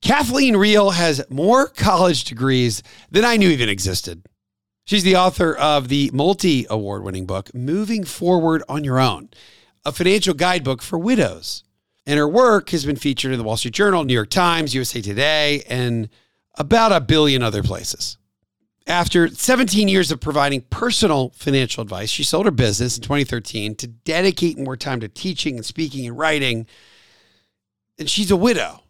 Kathleen Rehl has more college degrees than I knew even existed. She's the author of the multi award winning book, Moving Forward on Your Own, a financial guidebook for widows. And her work has been featured in the Wall Street Journal, New York Times, USA Today, and about a billion other places. After 17 years of providing personal financial advice, she sold her business in 2013 to dedicate more time to teaching and speaking and writing. And she's a widow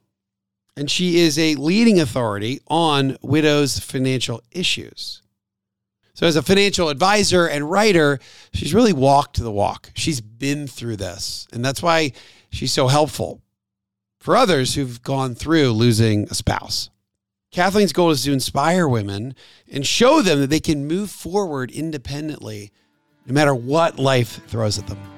and she is a leading authority on widows' financial issues. So, as a financial advisor and writer, she's really walked the walk. She's been through this, and that's why she's so helpful for others who've gone through losing a spouse. Kathleen's goal is to inspire women and show them that they can move forward independently no matter what life throws at them.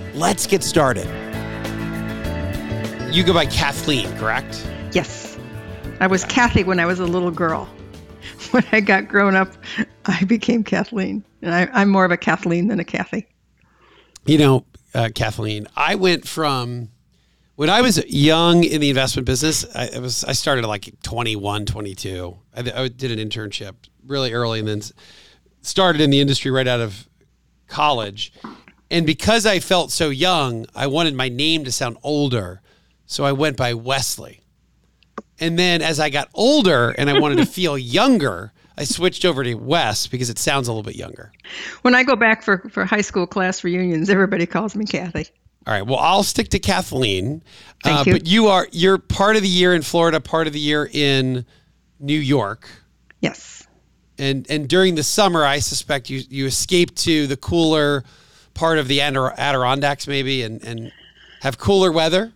Let's get started. You go by Kathleen, correct? Yes. I was Kathy when I was a little girl. When I got grown up, I became Kathleen. And I, am more of a Kathleen than a Kathy. You know, uh, Kathleen, I went from when I was young in the investment business, I was I started like 21, 22. I, I did an internship really early and then started in the industry right out of college. And because I felt so young, I wanted my name to sound older. So I went by Wesley. And then as I got older and I wanted to feel younger, I switched over to Wes because it sounds a little bit younger. When I go back for, for high school class reunions, everybody calls me Kathy. All right. Well, I'll stick to Kathleen. Thank uh, you. But you are you're part of the year in Florida, part of the year in New York. Yes. And and during the summer, I suspect you you escape to the cooler part of the Adirondacks maybe and, and have cooler weather?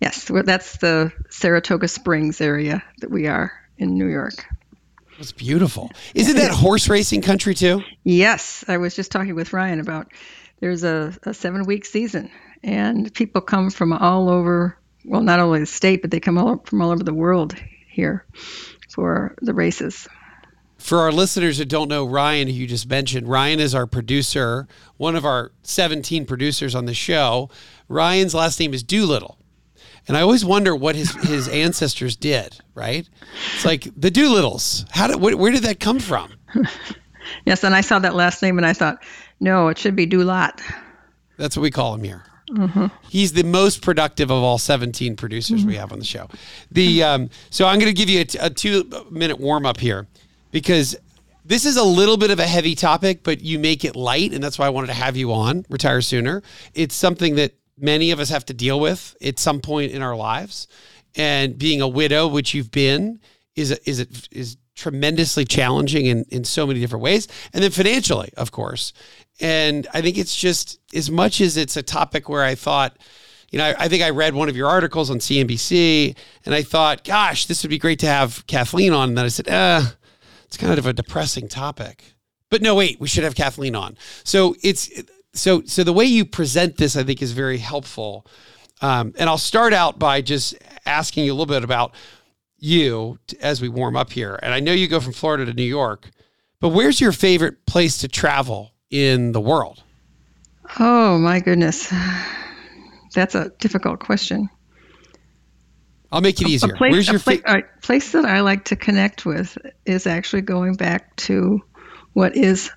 Yes, well, that's the Saratoga Springs area that we are in New York. It's beautiful. Isn't that horse racing country too? Yes, I was just talking with Ryan about there's a, a seven week season and people come from all over, well, not only the state, but they come all, from all over the world here for the races. For our listeners who don't know Ryan, who you just mentioned, Ryan is our producer, one of our 17 producers on the show. Ryan's last name is Doolittle. And I always wonder what his, his ancestors did, right? It's like the Doolittles. How did, where, where did that come from? yes, and I saw that last name and I thought, no, it should be Doolat. That's what we call him here. Mm-hmm. He's the most productive of all 17 producers mm-hmm. we have on the show. The um, so I'm going to give you a, a two minute warm up here because this is a little bit of a heavy topic, but you make it light. And that's why I wanted to have you on Retire Sooner. It's something that many of us have to deal with at some point in our lives. And being a widow, which you've been, is, is, is tremendously challenging in, in so many different ways. And then financially, of course. And I think it's just as much as it's a topic where I thought, you know, I, I, think I read one of your articles on CNBC and I thought, gosh, this would be great to have Kathleen on. And then I said, uh, it's kind of a depressing topic. But no, wait, we should have Kathleen on. So it's so so the way you present this, I think, is very helpful. Um, and I'll start out by just asking you a little bit about you as we warm up here. And I know you go from Florida to New York, but where's your favorite place to travel in the world? Oh my goodness, that's a difficult question. I'll make it easier. A place, Where's your fa- place that I like to connect with is actually going back to what is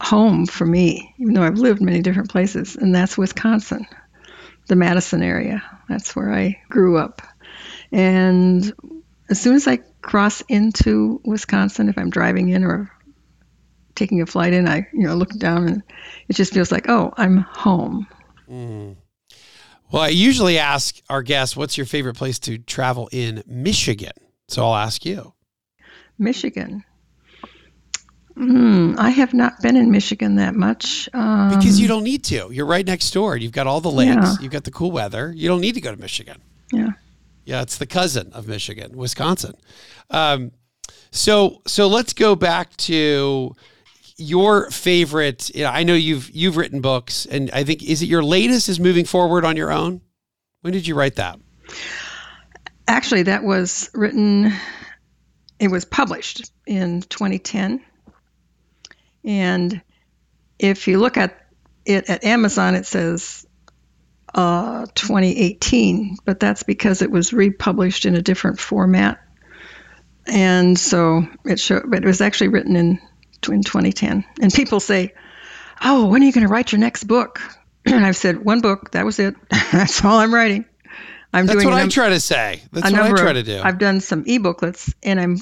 home for me, even though I've lived many different places, and that's Wisconsin, the Madison area. That's where I grew up. And as soon as I cross into Wisconsin, if I'm driving in or taking a flight in, I you know look down and it just feels like, oh, I'm home. Mm. Well, I usually ask our guests, "What's your favorite place to travel in Michigan?" So I'll ask you. Michigan. Mm, I have not been in Michigan that much. Um, because you don't need to. You're right next door. You've got all the lakes. Yeah. You've got the cool weather. You don't need to go to Michigan. Yeah. Yeah, it's the cousin of Michigan, Wisconsin. Um, so so let's go back to your favorite. You know, I know you've you've written books, and I think is it your latest is moving forward on your own. When did you write that? Actually, that was written. It was published in 2010, and if you look at it at Amazon, it says uh, 2018, but that's because it was republished in a different format. And so it showed, but it was actually written in, in 2010. And people say, Oh, when are you going to write your next book? And I've said, One book, that was it. that's all I'm writing. I'm That's doing what num- I try to say. That's what I try of, to do. I've done some e-booklets, and I'm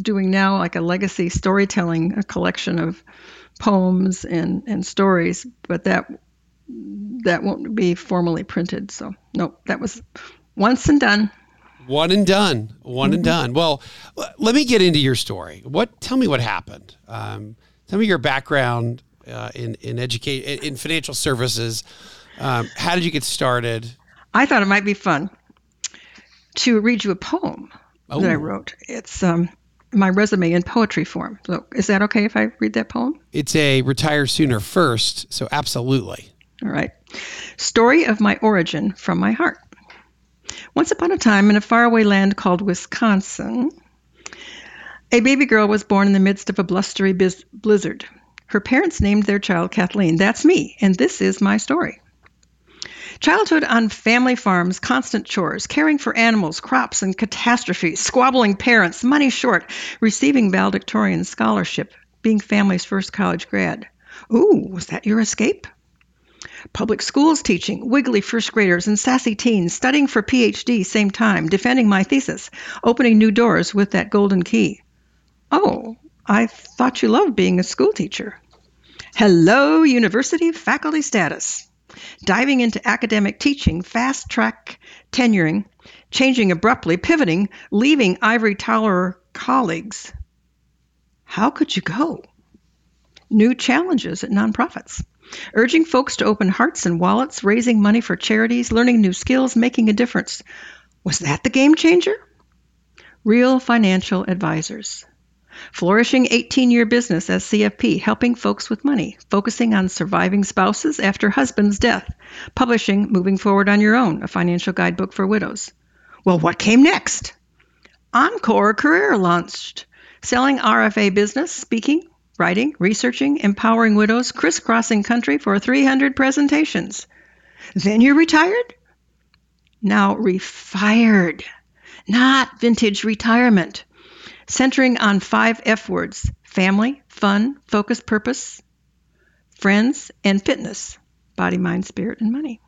doing now like a legacy storytelling, a collection of poems and, and stories. But that that won't be formally printed. So nope, that was once and done. One and done. One mm-hmm. and done. Well, let me get into your story. What? Tell me what happened. Um, tell me your background uh, in in educate in financial services. Um, how did you get started? I thought it might be fun to read you a poem oh. that I oh. wrote. It's um, my resume in poetry form. So is that okay if I read that poem? It's a retire sooner first, so absolutely. All right. Story of my origin from my heart. Once upon a time, in a faraway land called Wisconsin, a baby girl was born in the midst of a blustery biz- blizzard. Her parents named their child Kathleen. That's me, and this is my story. Childhood on family farms, constant chores, caring for animals, crops, and catastrophes, squabbling parents, money short, receiving valedictorian scholarship, being family's first college grad. Ooh, was that your escape? Public schools teaching, wiggly first graders and sassy teens, studying for PhD same time, defending my thesis, opening new doors with that golden key. Oh, I thought you loved being a school teacher. Hello, university faculty status. Diving into academic teaching, fast track tenuring, changing abruptly, pivoting, leaving ivory tower colleagues. How could you go? New challenges at nonprofits urging folks to open hearts and wallets, raising money for charities, learning new skills, making a difference. Was that the game changer? Rehl Financial Advisors. Flourishing 18 year business as CFP, helping folks with money, focusing on surviving spouses after husband's death, publishing Moving Forward on Your Own, a financial guidebook for widows. Well, what came next? Encore Career launched, selling RFA business, speaking, writing, researching, empowering widows, crisscrossing country for 300 presentations. Then you're retired? Now refired, not vintage retirement. Centering on five F words family, fun, focus, purpose, friends, and fitness body, mind, spirit, and money.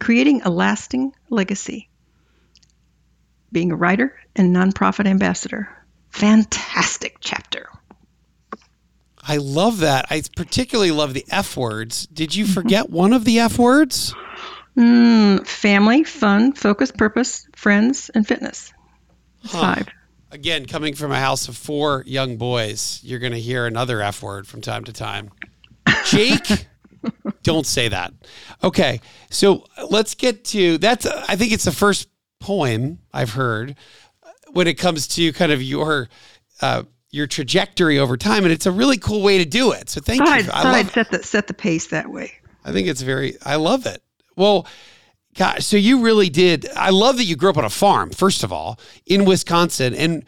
Creating a lasting legacy. Being a writer and nonprofit ambassador. Fantastic chapter. I love that. I particularly love the F words. Did you forget one of the F words? Mm, family, fun, focus, purpose, friends, and fitness. Huh. Five. Again, coming from a house of four young boys, you're going to hear another F word from time to time. Jake, don't say that. Okay, so let's get to that's. I think it's the first poem I've heard when it comes to kind of your uh, your trajectory over time, and it's a really cool way to do it. So thank you. I thought I'd set the set the pace that way. I think it's very. I love it. Well, gosh, so you really did. I love that you grew up on a farm. First of all, in Wisconsin, and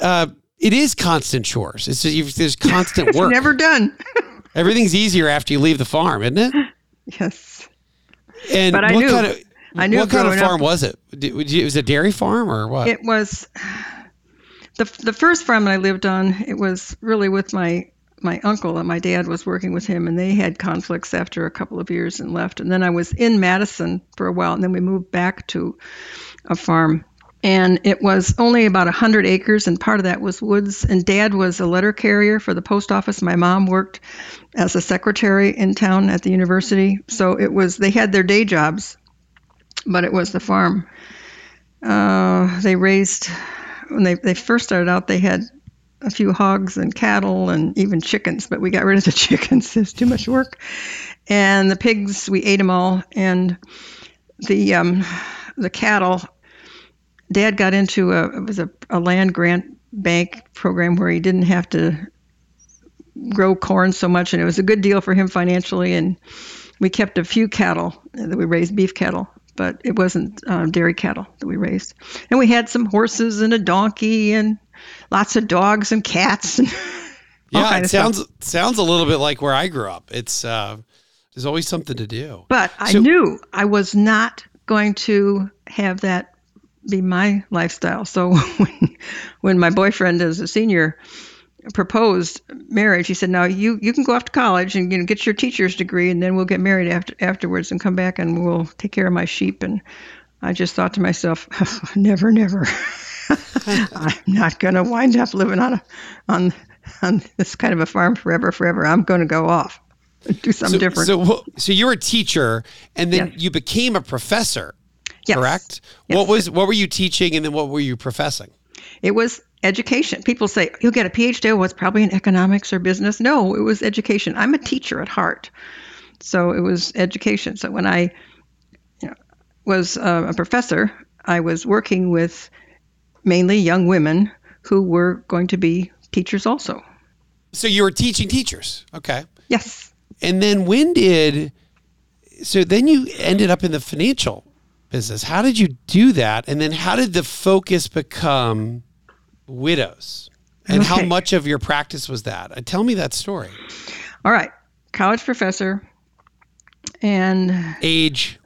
uh, it is constant chores. It's just, there's constant work. never done. Everything's easier after you leave the farm, isn't it? Yes. And but I what knew. Kind of, I knew what kind of farm up, was it? Was it a dairy farm or what? It was the the first farm I lived on, it was really with my my uncle and my dad was working with him, and they had conflicts after a couple of years and left. And then I was in Madison for a while, and then we moved back to a farm. And it was only about 100 acres and part of that was woods. And dad was a letter carrier for the post office. My mom worked as a secretary in town at the university. So it was they had their day jobs but it was the farm. Uh, they raised when they, they first started out they had a few hogs and cattle and even chickens but we got rid of the chickens. It's too much work. And the pigs we ate them all. And the um, the cattle Dad got into a it was a, a land grant bank program where he didn't have to grow corn so much, and it was a good deal for him financially. And we kept a few cattle that we raised beef cattle, but it wasn't uh, dairy cattle that we raised. And we had some horses and a donkey and lots of dogs and cats and yeah, it sounds stuff. sounds a little bit like where I grew up. It's uh, there's always something to do. But I knew I was not going to have that be my lifestyle. So when, when my boyfriend as a senior proposed marriage, he said, "Now you you can go off to college and you know, get your teacher's degree, and then we'll get married after afterwards and come back and we'll take care of my sheep." And I just thought to myself, "Never, never. I'm not going to wind up living on a on on this kind of a farm forever, forever. I'm going to go off." And do something so, different. So, so you were a teacher, and then you became a professor yes. correct? Yes. What was what were you teaching and then what were you professing? It was education. People say you'll get a PhD. Well, it's probably in economics or business. No, it was education. I'm a teacher at heart, so it was education. So when I you know, was uh, a professor, I was working with mainly young women who were going to be teachers also. So you were teaching teachers, okay? Yes. And then when did so then you ended up in the financial business. How did you do that? And then how did the focus become widows? And okay. how much of your practice was that? Uh, tell me that story. All right. College professor and age.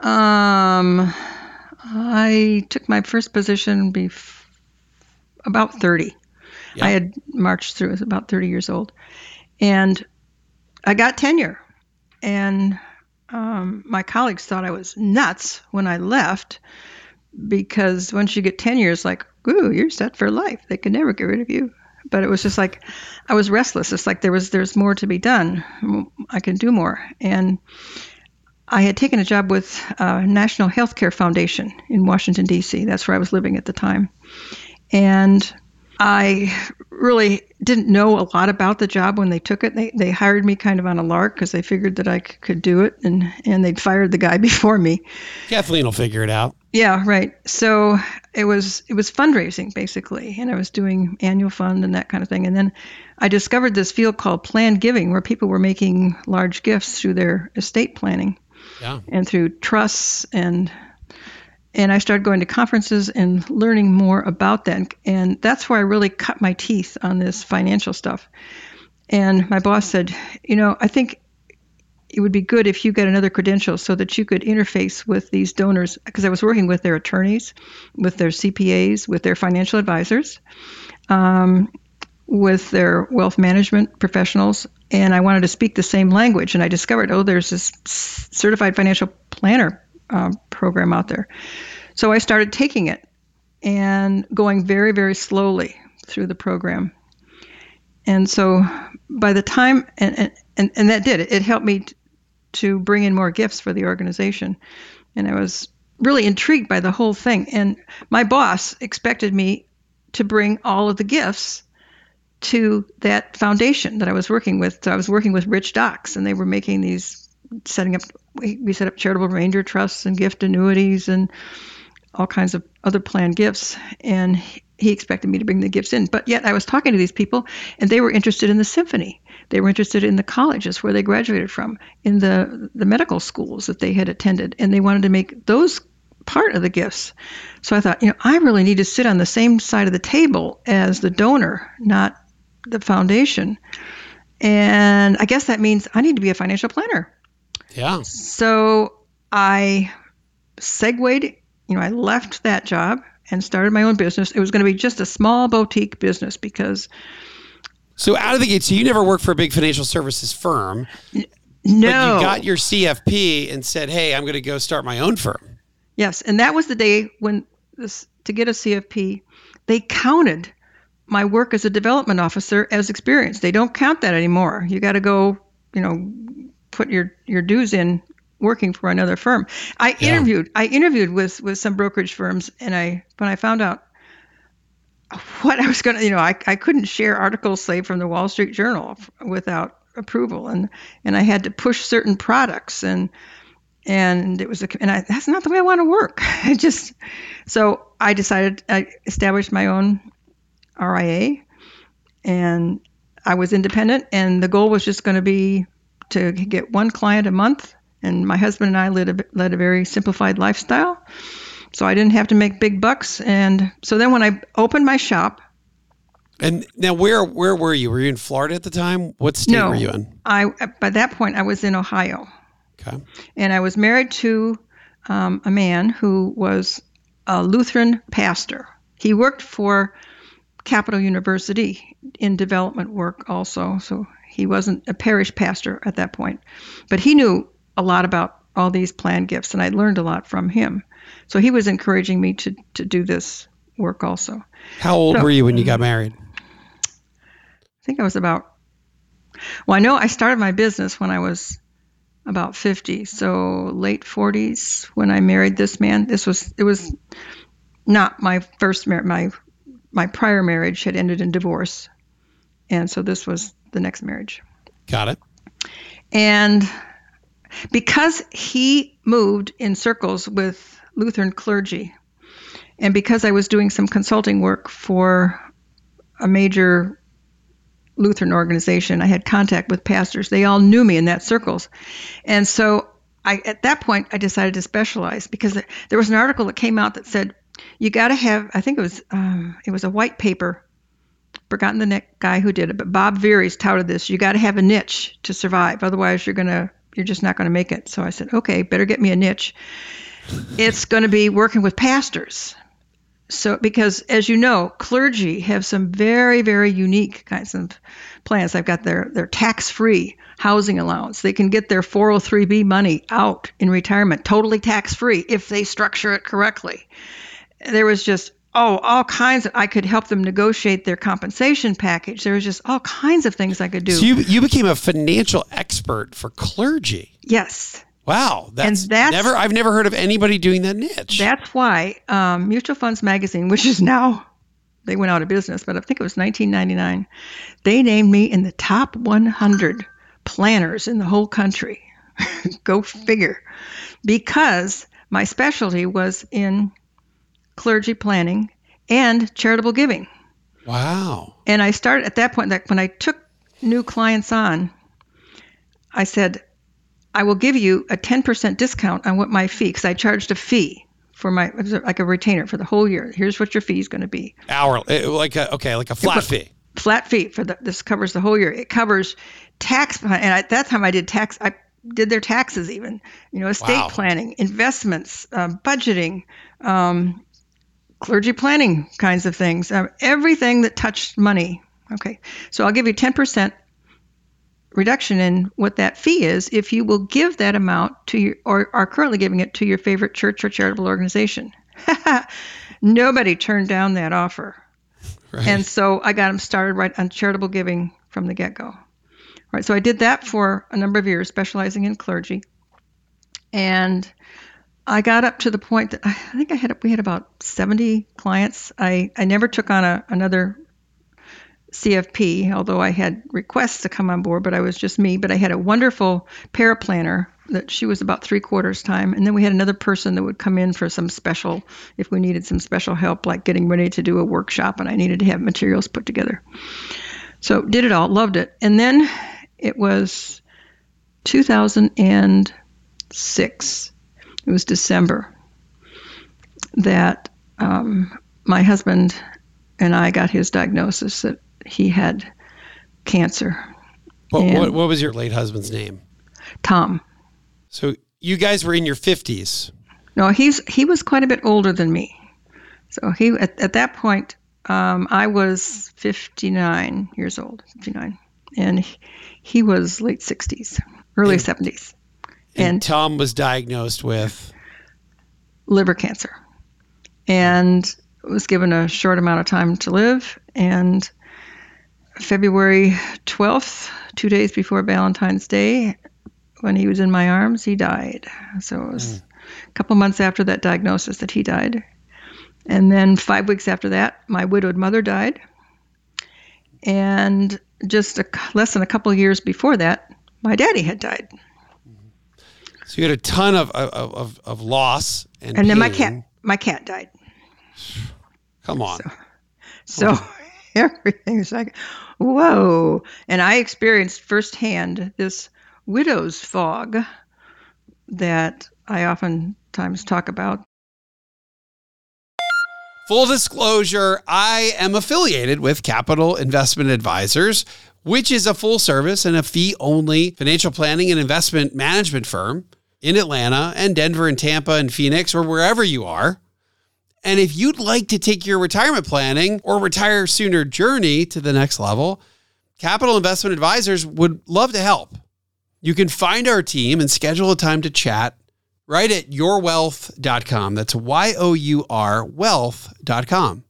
Um I took my first position bef- about 30. I had marched through, I was about 30 years old. And I got tenure. And um, my colleagues thought I was nuts when I left because once you get tenure, it's like, ooh, you're set for life. They can never get rid of you. But it was just like I was restless. It's like there was there's more to be done. I can do more. And I had taken a job with uh, National Healthcare Foundation in Washington D.C. That's where I was living at the time, and I really didn't know a lot about the job when they took it. They, they hired me kind of on a lark because they figured that I c- could do it, and, and they'd fired the guy before me. Kathleen will figure it out. Yeah, right. So it was it was fundraising basically, and I was doing annual fund and that kind of thing. And then I discovered this field called planned giving, where people were making large gifts through their estate planning, yeah. and through trusts and and I started going to conferences and learning more about that. And that's where I really cut my teeth on this financial stuff. And my boss said, You know, I think it would be good if you get another credential so that you could interface with these donors. Because I was working with their attorneys, with their CPAs, with their financial advisors, um, with their wealth management professionals. And I wanted to speak the same language. And I discovered, oh, there's this certified financial planner uh, program out there. So I started taking it and going very, very slowly through the program. And so by the time, and, and, and that did, it, helped me to bring in more gifts for the organization. And I was really intrigued by the whole thing. And my boss expected me to bring all of the gifts to that foundation that I was working with. So I was working with Rich Docs, and they were making these setting up we, we set up charitable remainder trusts and gift annuities and all kinds of other planned gifts. And he expected me to bring the gifts in. But yet i was talking to these people and they were interested in the symphony. They were interested in the colleges where they graduated from in the the medical schools that they had attended. And they wanted to make those part of the gifts. So i thought you know i really need to sit on the same side of the table as the donor not the foundation. And i guess that means i need to be a financial planner yeah. So I segued, you know, I left that job and started my own business. It was going to be just a small boutique business because. So out of the gate, so you never worked for a big financial services firm. No. But you got your CFP and said, "Hey, I'm going to go start my own firm." Yes, and that was the day when this to get a CFP, they counted my work as a development officer as experience. They don't count that anymore. You got to go, you know, put your your dues in working for another firm. I yeah. interviewed I interviewed with with some brokerage firms and I when I found out what I was going to, you know, I, I couldn't share articles, say, from the Wall Street Journal without approval, and and I had to push certain products, and and it was a, and I, that's not the way I want to work. I just, so I decided I established my own RIA, and I was independent, and the goal was just going to be to get one client a month, and my husband and I led a led a very simplified lifestyle so I didn't have to make big bucks. And so then when I opened my shop, and now where where were you? Were you in Florida at the time? What state no, were you in? I by that point I was in Ohio. Okay. And I was married to um, a man who was a Lutheran pastor. He worked for Capital University in development work also, so he wasn't a parish pastor at that point, but he knew a lot about all these planned gifts, and I learned a lot from him. So he was encouraging me to, to do this work also. How old so, were you when you got married? I think I was about, well, I know I started my business when I was about 50. So late 40s when I married this man. This was, it was not my first marriage. My, my prior marriage had ended in divorce. And so this was the next marriage. Got it. And because he moved in circles with Lutheran clergy. And because I was doing some consulting work for a major Lutheran organization, I had contact with pastors. They all knew me in that circles. And so I, at that point, I decided to specialize because there was an article that came out that said you got to have. I think it was um, it was a white paper. Forgotten the guy who did it, but Bob Veres touted this. You got to have a niche to survive, otherwise you're gonna you're just not gonna make it. So I said, okay, better get me a niche it's going to be working with pastors. So, because as you know, clergy have some very, very unique kinds of plans. They've got their, their tax free housing allowance. They can get their 403b money out in retirement totally tax free if they structure it correctly. There was just, oh, all kinds of, I could help them negotiate their compensation package. There was just all kinds of things I could do. So, you, you became a financial expert for clergy. Yes. Wow, that's, and that's never. I've never heard of anybody doing that niche. That's why um, Mutual Funds Magazine, which is now they went out of business, but I think it was 1999, they named me in the top 100 planners in the whole country. Go figure, because my specialty was in clergy planning and charitable giving. Wow. And I started at that point. That when I took new clients on, I said, I will give you a 10% discount on what my fee, because I charged a fee for my like a retainer for the whole year. Here's what your fee is going to be. Hour, eh, like a, okay, like a flat fee. Flat fee for the, this covers the whole year. It covers tax, and at that time I did tax. I did their taxes even. You know, estate wow. planning, investments, uh, budgeting, um, clergy planning kinds of things. Uh, everything that touched money. Okay, so I'll give you 10% reduction in what that fee is if you will give that amount to your or are currently giving it to your favorite church or charitable organization. Nobody turned down that offer. Right. And so I got them started right on charitable giving from the get go. Right, so I did that for a number of years, specializing in clergy. And I got up to the point that I think I had we had about 70 clients. I, I never took on a, another CFP, although I had requests to come on board, but I was just me. But I had a wonderful paraplanner that she was about three quarters time. And then we had another person that would come in for some special, if we needed some special help, like getting ready to do a workshop and I needed to have materials put together. So did it all, loved it. And then it was 2006, it was December, that um, my husband and I got his diagnosis that he had cancer. What, what, what was your late husband's name? Tom. So you guys were in your 50s. No, he's he was quite a bit older than me. So he at, at that point um, I was 59 years old, 59, and he, he was late 60s, early and, 70s. And, and Tom was diagnosed with liver cancer. And was given a short amount of time to live. And February 12th, two days before Valentine's Day, when he was in my arms, he died. So it was mm. a couple months after that diagnosis that he died. And then five weeks after that, my widowed mother died. And just a, less than a couple years before that, my daddy had died. So you had a ton of of, of, of loss and, and then my cat my cat died. Come on. So, so everything's like, whoa! And I experienced firsthand this widow's fog that I oftentimes talk about. Full disclosure, I am affiliated with Capital Investment Advisors, which is a full service and a fee only financial planning and investment management firm in Atlanta and Denver and Tampa and Phoenix or wherever you are. And if you'd like to take your retirement planning or retire sooner journey to the next level, Capital Investment Advisors would love to help. You can find our team and schedule a time to chat right at yourwealth.com. That's Y O U R wealth.com.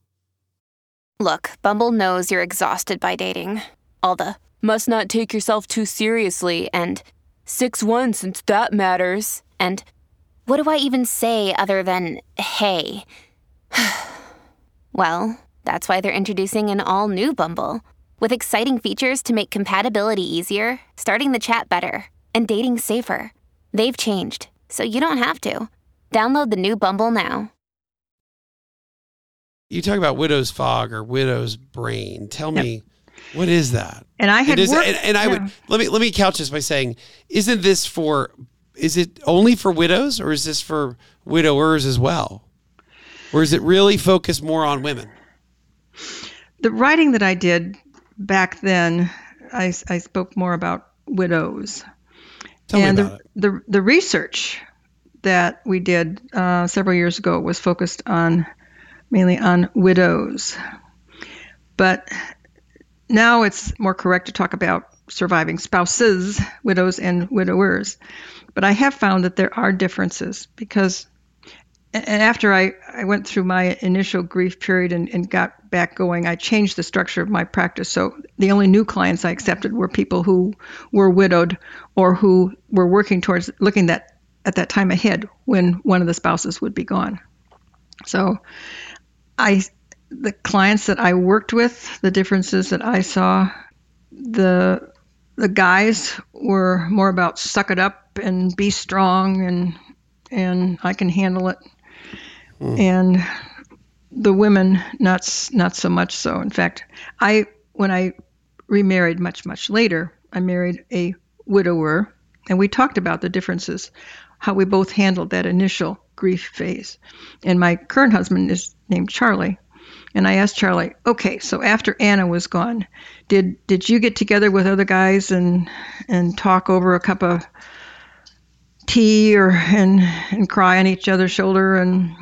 Look, Bumble knows you're exhausted by dating. All the must not take yourself too seriously and 6 1 since that matters. And what do I even say other than hey? well, that's why they're introducing an all new Bumble with exciting features to make compatibility easier, starting the chat better, and dating safer. They've changed, so you don't have to. Download the new Bumble now. You talk about widow's fog or widow's brain. Tell yep. me what is that? And I had and, worked, and, and I yeah. would let me let me couch this by saying, isn't this for is it only for widows or is this for widowers as well? Or is it really focused more on women? The writing that I did back then, I, I spoke more about widows. Tell and the, the, the research that we did uh, several years ago was focused on mainly on widows. But now it's more correct to talk about surviving spouses, widows, and widowers. But I have found that there are differences because, and after I, I went through my initial grief period and, and got back going, I changed the structure of my practice. So the only new clients I accepted were people who were widowed or who were working towards looking that at that time ahead when one of the spouses would be gone. So I the clients that I worked with, the differences that I saw, the the guys were more about suck it up and be strong and and I can handle it. Mm. And the women not not so much so. In fact, I when I remarried much much later, I married a widower and we talked about the differences, how we both handled that initial grief phase. And my current husband is named Charlie and I asked Charlie, okay, so after Anna was gone, did did you get together with other guys and and talk over a cup of tea or and and cry on each other's shoulder and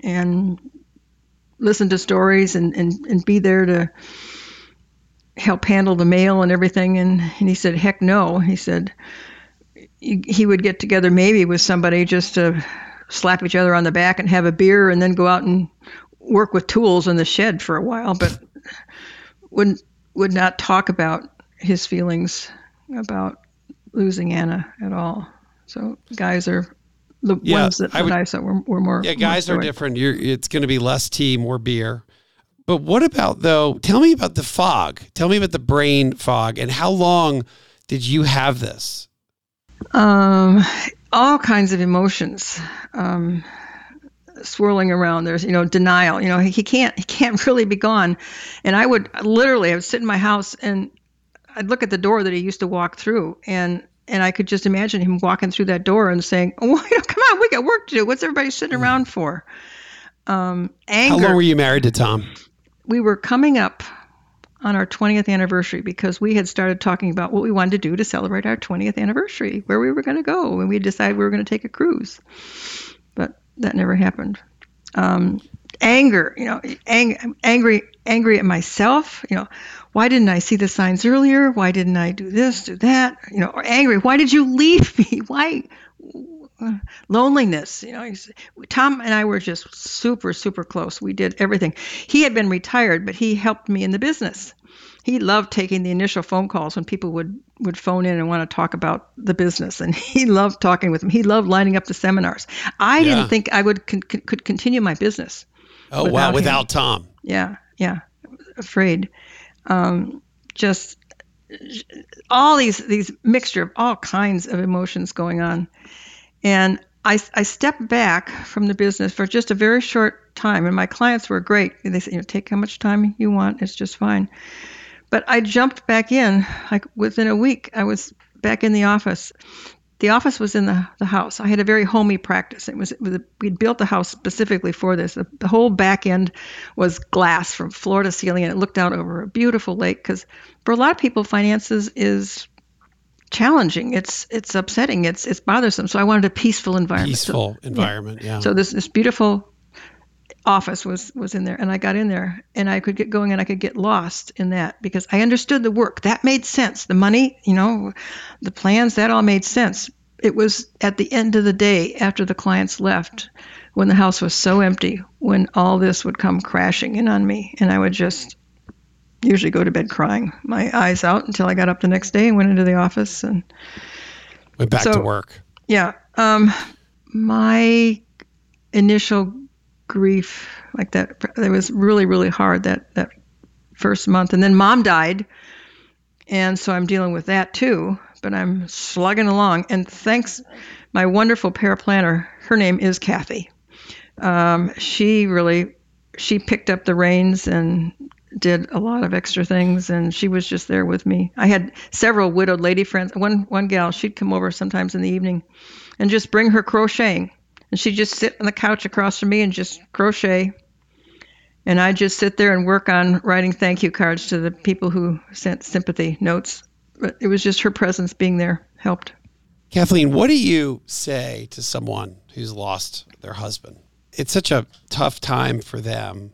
and listen to stories and, and, and be there to help handle the mail and everything? And, and he said heck no. He said he would get together maybe with somebody just to slap each other on the back and have a beer and then go out and work with tools in the shed for a while, but would would not talk about his feelings about losing Anna at all. So guys are the yeah, ones that, I, would, that I were, were more. Yeah, guys more are different. You're, it's going to be less tea, more beer. But what about though? Tell me about the fog. Tell me about the brain fog and how long did you have this? Um, all kinds of emotions. Um, swirling around. There's you know denial. You know he, he can't he can't really be gone. And I would literally I would sit in my house and I'd look at the door that he used to walk through and and I could just imagine him walking through that door and saying, "Oh, come on, we got work to do. What's everybody sitting mm. around for?" Um, anger. How long were you married to Tom? We were coming up on our 20th anniversary because we had started talking about what we wanted to do to celebrate our 20th anniversary, where we were going to go, and we decided we were going to take a cruise that never happened. Um, anger, you know, ang- angry, angry at myself. You know, why didn't I see the signs earlier? Why didn't I do this, do that? You know, or angry. Why did you leave me? Why? loneliness. You know, Tom and I were just super, super close. We did everything. He had been retired, but he helped me in the business. He loved taking the initial phone calls when people would would phone in and want to talk about the business, and he loved talking with them. He loved lining up the seminars. I yeah. didn't think I would con- could continue my business. Oh without wow! Without him. Tom. Yeah, yeah. Afraid. Um, just all these these mixture of all kinds of emotions going on and I, I stepped back from the business for just a very short time and my clients were great they said you know take how much time you want it's just fine but i jumped back in like within a week i was back in the office the office was in the, the house. I had a very homey practice. It was, it was a, we'd built the house specifically for this. The, the, whole back end was glass from floor to ceiling, and it looked out over a beautiful lake. Because for a lot of people, finances is challenging. It's it's upsetting. It's it's bothersome. So I wanted a peaceful environment. Peaceful so, environment. Yeah. yeah. So this this beautiful office was was in there, and I got in there, and I could get going, and I could get lost in that because I understood the work. That made sense. The money, you know, the plans, that all made sense. It was at the end of the day, after the clients left, when the house was so empty, when all this would come crashing in on me, and I would just usually go to bed crying my eyes out until I got up the next day and went into the office and went back so, to work. Yeah. Um, my initial grief like that it was really really hard that that first month and then mom died and so i'm dealing with that too but i'm slugging along and thanks my wonderful paraplanner her name is kathy um, she really she picked up the reins and did a lot of extra things and she was just there with me. I had several widowed lady friends. One one gal, she'd come over sometimes in the evening and just bring her crocheting. And she'd just sit on the couch across from me and just crochet. And I'd just sit there and work on writing thank you cards to the people who sent sympathy notes. But it was just her presence being there helped. Kathleen, what do you say to someone who's lost their husband? It's such a tough time for them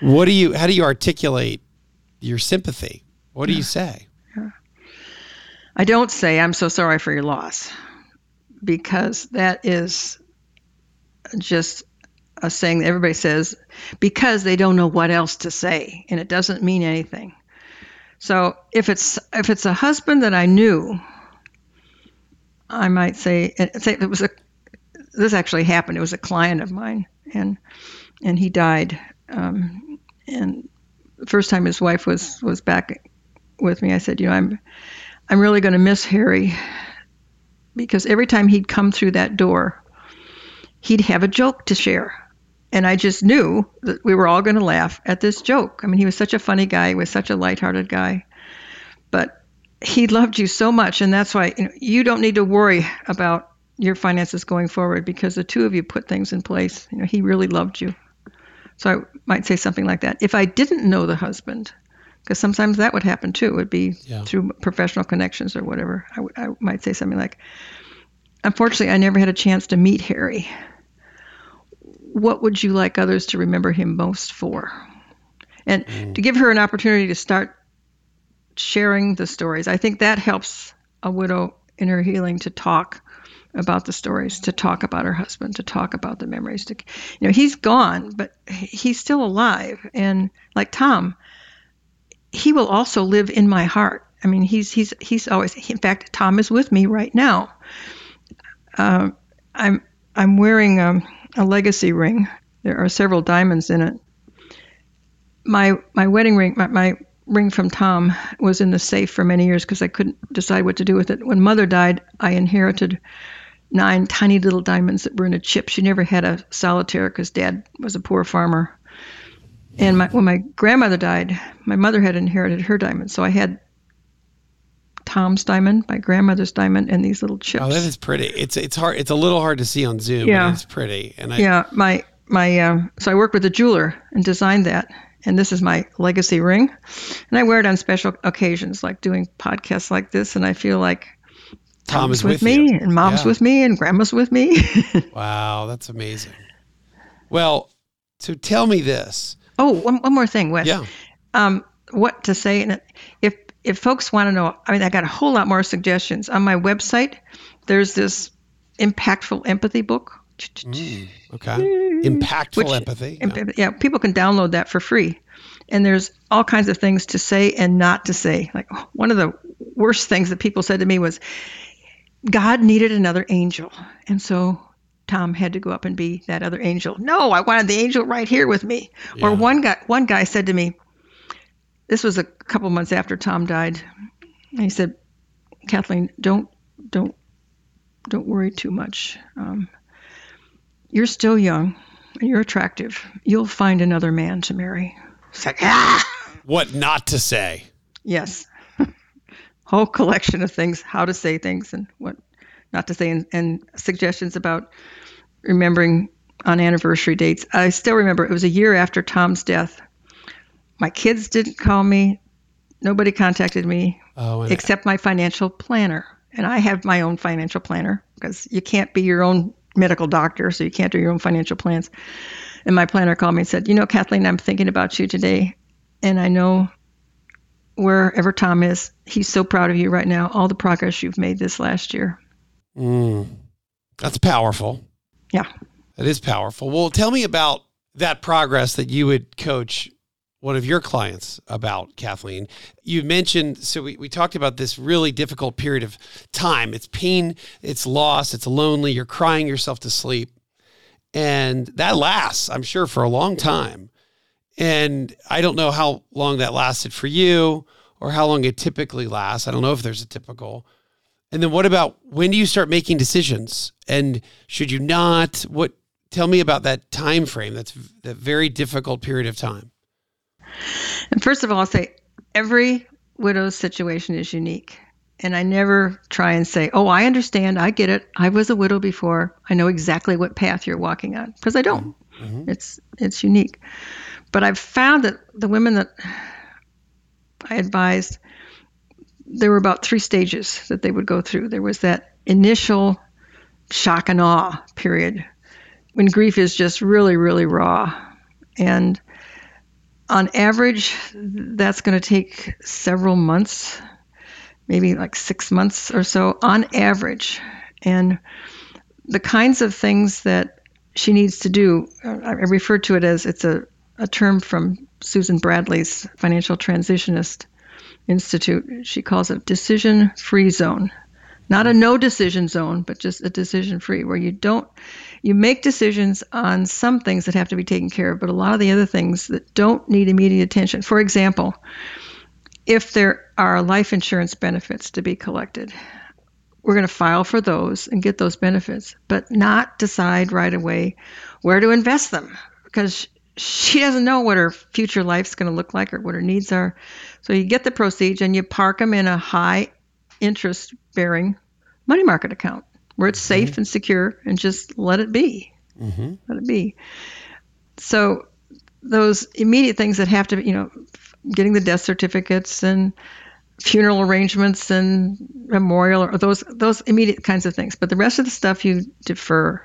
what do you? How do you articulate your sympathy? What do you say? I don't say I'm so sorry for your loss because that is just a saying that everybody says because they don't know what else to say and it doesn't mean anything. So if it's if it's a husband that I knew, I might say say it was a this actually happened. It was a client of mine and and he died um, and the first time his wife was was back with me, I said, you know, I'm I'm really going to miss Harry because every time he'd come through that door, he'd have a joke to share. And I just knew that we were all going to laugh at this joke. I mean, he was such a funny guy, he was such a lighthearted guy. But he loved you so much, and that's why you, know, you don't need to worry about your finances going forward because the two of you put things in place. You know, he really loved you. So I might say something like that. If I didn't know the husband, because sometimes that would happen too, it would be yeah. through professional connections or whatever. I, w- I might say something like, Unfortunately, I never had a chance to meet Harry. What would you like others to remember him most for? And mm. to give her an opportunity to start sharing the stories. I think that helps a widow in her healing to talk about the stories, to talk about her husband, to talk about the memories. To, you know, he's gone, but he's still alive. And like Tom, he will also live in my heart. I mean, he's he's he's always. In fact, Tom is with me right now. Uh, I'm I'm wearing a, a legacy ring. There are several diamonds in it. My my wedding ring, my, my ring from Tom was in the safe for many years because I couldn't decide what to do with it. When mother died, I inherited nine tiny little diamonds that were in a chip. She never had a solitaire because dad was a poor farmer. And my, when my grandmother died, my mother had inherited her diamond. So I had Tom's diamond, my grandmother's diamond, and these little chips. Oh, that is pretty. It's it's hard. It's a little hard to see on Zoom. Yeah, it's pretty. And I, yeah, my my um, so I worked with a jeweler and designed that. And this is my legacy ring, and I wear it on special occasions, like doing podcasts like this. And I feel like Tom is with, with me, you. and mom's yeah. with me, and grandma's with me. wow, that's amazing. Well, so tell me this. Oh, one, one more thing, Wes. Yeah. Um, what to say? And if if folks want to know, I mean, I got a whole lot more suggestions on my website. There's this impactful empathy book. Mm, okay. Impactful Which- empathy. Imp- Yeah. yeah, people can download that for free. And there's all kinds of things to say and not to say. Like one of the worst things that people said to me was, God needed another angel. And so Tom had to go up and be that other angel. No, I wanted the angel right here with me. Or one guy one guy said to me, this was a couple months after Tom died. And he said, Kathleen, don't don't don't worry too much. Um, you're still young and you're attractive. You'll find another man to marry. It's like, ah! What not to say. Yes. Whole collection of things, how to say things and what not to say, and, and suggestions about remembering on anniversary dates. I still remember it was a year after Tom's death. My kids didn't call me. Nobody contacted me Oh, except my financial planner. And I have my own financial planner because you can't be your own medical doctor, so you can't do your own financial plans. And my planner called me and said, You know, Kathleen, I'm thinking about you today. And I know wherever Tom is, he's so proud of you right now, all the progress you've made this last year. Mm, that's powerful. Yeah. That is powerful. Well, tell me about that progress that you would coach one of your clients about, Kathleen. You mentioned, so we, we talked about this really difficult period of time. It's pain, it's loss, it's lonely, you're crying yourself to sleep. And that lasts, I'm sure, for a long time. And I don't know how long that lasted for you or how long it typically lasts. I don't know if there's a typical. And then what about when do you start making decisions? And should you not? What tell me about that time frame. That's that very difficult period of time. And first of all, I'll say every widow's situation is unique. And I never try and say, oh, I understand. I get it. I was a widow before. I know exactly what path you're walking on because I don't. Mm-hmm. It's it's unique. But I've found that the women that I advised, there were about three stages that they would go through. There was that initial shock and awe period when grief is just really, really raw. And on average, that's going to take several months, maybe like six months or so on average. And the kinds of things that she needs to do, I refer to it as it's a, a term from Susan Bradley's Financial Transitionist Institute. She calls it decision free zone. Not a hmm. no decision zone, but just a decision free, where you don't, you make decisions on some things that have to be taken care of, but a lot of the other things that don't need immediate attention. For example, if there are life insurance benefits to be collected, we're going to file for those and get those benefits, but not decide right away where to invest them because she doesn't know what her future life's going to look like or what her needs are. So you get the proceeds and you park them in a high interest bearing money market account where it's safe and secure and just let it be. Mm-hmm. Let it be. So those immediate things that have to, you know, getting the death certificates and funeral arrangements and memorial or those those immediate kinds of things. But the rest of the stuff you defer.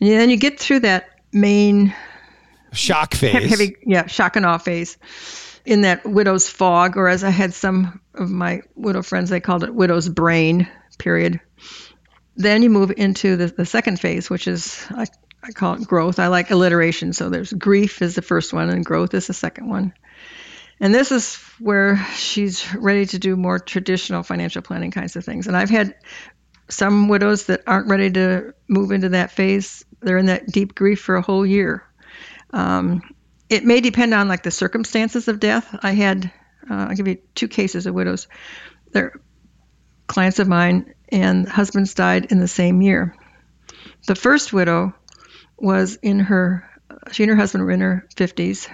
And then you get through that main Shock phase. heavy, yeah, shock and awe phase in that widow's fog, or as I had some of my widow friends, they called it widow's brain period. Then you move into the, the second phase, which is I, I call it growth. I like alliteration. So there's grief is the first one, and growth is the second one. And this is where she's ready to do more traditional financial planning kinds of things. And I've had some widows that aren't ready to move into that phase. They're in that deep grief for a whole year. Um, it may depend on like the circumstances of death. I had, uh, I'll give you two cases of widows. They're clients of mine, and husbands died in the same year. The first widow was in her, she and her husband were in her 50s.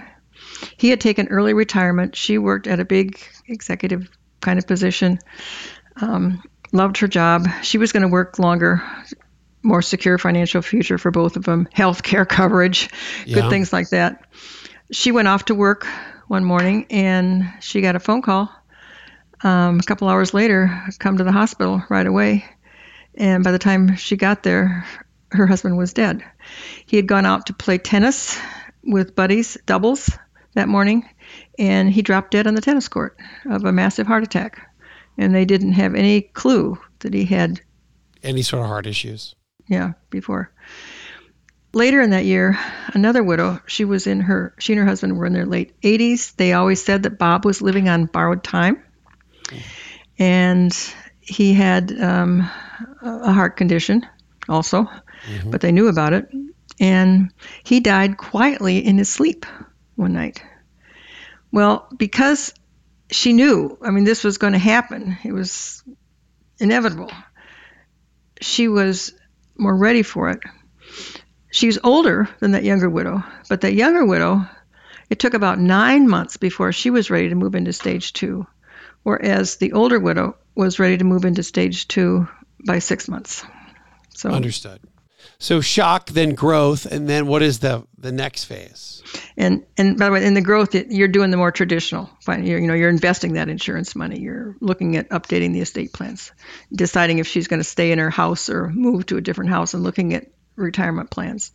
He had taken early retirement. She worked at a big executive kind of position, um, loved her job. She was going to work longer, more secure financial future for both of them, health care coverage, Yeah. good things like that. She went off to work one morning and she got a phone call. Um, a couple hours later, come to the hospital right away. And by the time she got there, her husband was dead. He had gone out to play tennis with buddies, doubles, that morning, and he dropped dead on the tennis court of a massive heart attack. And they didn't have any clue that he had any sort of heart issues. Yeah, before. Later in that year, another widow, she was in her, she and her husband were in their late 80s. They always said that Bob was living on borrowed time. And he had um, a heart condition also, mm-hmm. but they knew about it. And he died quietly in his sleep one night. Well, because she knew, I mean, this was going to happen, it was inevitable. She was more ready for it. She was older than that younger widow, but that younger widow, it took about nine months before she was ready to move into stage two, whereas the older widow was ready to move into stage two by six months. So understood. So shock, then growth, and then what is the the next phase? And and by the way, in the growth, you're doing the more traditional. You're, you know, you're investing that insurance money. You're looking at updating the estate plans, deciding if she's going to stay in her house or move to a different house, and looking at retirement plans.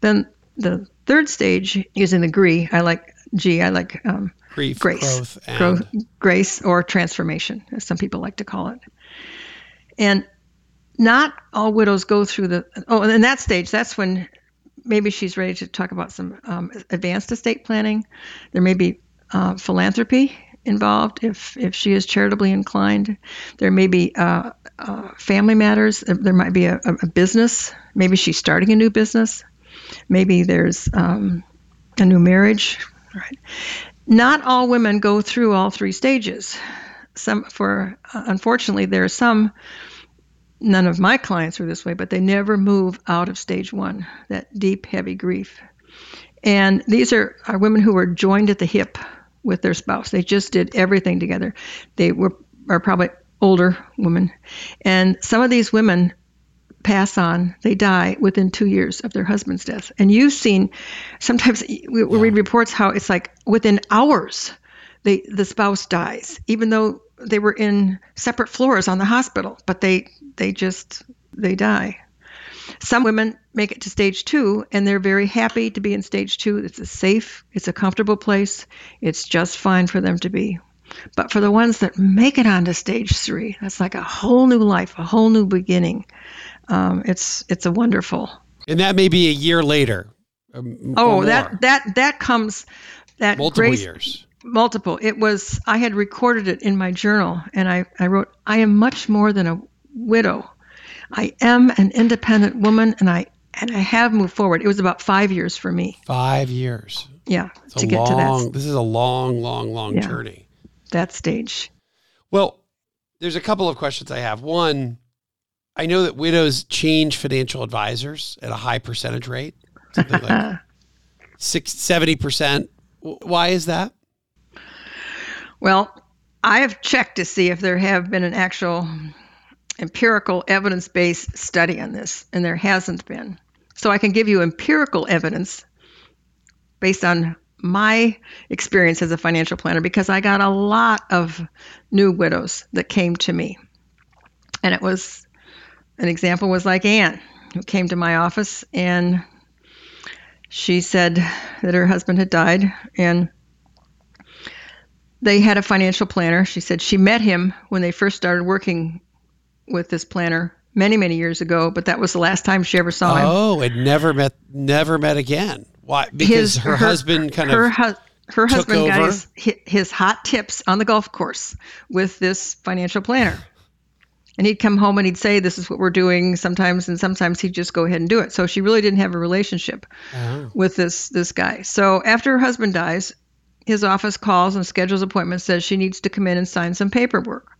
Then the third stage is in the GRE. I like G. I like um, Grief, grace, growth, and... growth, grace, or transformation, as some people like to call it. And not all widows go through the oh and in that stage that's when maybe she's ready to talk about some um, advanced estate planning. There may be uh, philanthropy involved if if she is charitably inclined. There may be uh, uh, family matters. There might be a, a, business. Maybe she's starting a new business. Maybe there's um, a new marriage right? Not all women go through all three stages. Some for uh, unfortunately there are some none of my clients are this way, but they never move out of stage one, that deep, heavy grief. And these are, are women who were joined at the hip with their spouse. They just did everything together. They were are probably older women. And some of these women pass on, they die within two years of their husband's death. And you've seen sometimes we, we yeah. read reports how it's like within hours they the spouse dies, even though they were in separate floors on the hospital, but they they just they die. Some women make it to stage two and they're very happy to be in stage two. It's a safe, it's a comfortable place. It's just fine for them to be. But for the ones that make it onto stage three, that's like a whole new life, a whole new beginning. Um, it's it's a wonderful. And that may be a year later. Um, oh, that that that comes that multiple grace, years multiple. It was I had recorded it in my journal, and I I wrote, "I am much more than a widow. I am an independent woman, and I and I have moved forward." It was about five years for me. Five years. Yeah, it's to get long, to that. This is a long, long, long yeah, journey. That stage. Well, there's a couple of questions I have. One, I know that widows change financial advisors at a high percentage rate, something like six, 70%. Why is that? Well, I have checked to see if there have been an actual empirical evidence based study on this, and there hasn't been. So I can give you empirical evidence based on my experience as a financial planner because I got a lot of new widows that came to me. And it was an example was like Anne, who came to my office and she said that her husband had died and they had a financial planner. She said she met him when they first started working with this planner many, many years ago, but that was the last time she ever saw him. Oh, and never met, never met again. Why? Because his, her, her, husband kind her, of her, her husband over. got his, his hot tips on the golf course with this financial planner. And he'd come home and he'd say, "This is what we're doing." Sometimes, and sometimes he'd just go ahead and do it. So she really didn't have a relationship oh. with this this guy. So after her husband dies, his office calls and schedules appointments, says she needs to come in and sign some paperwork.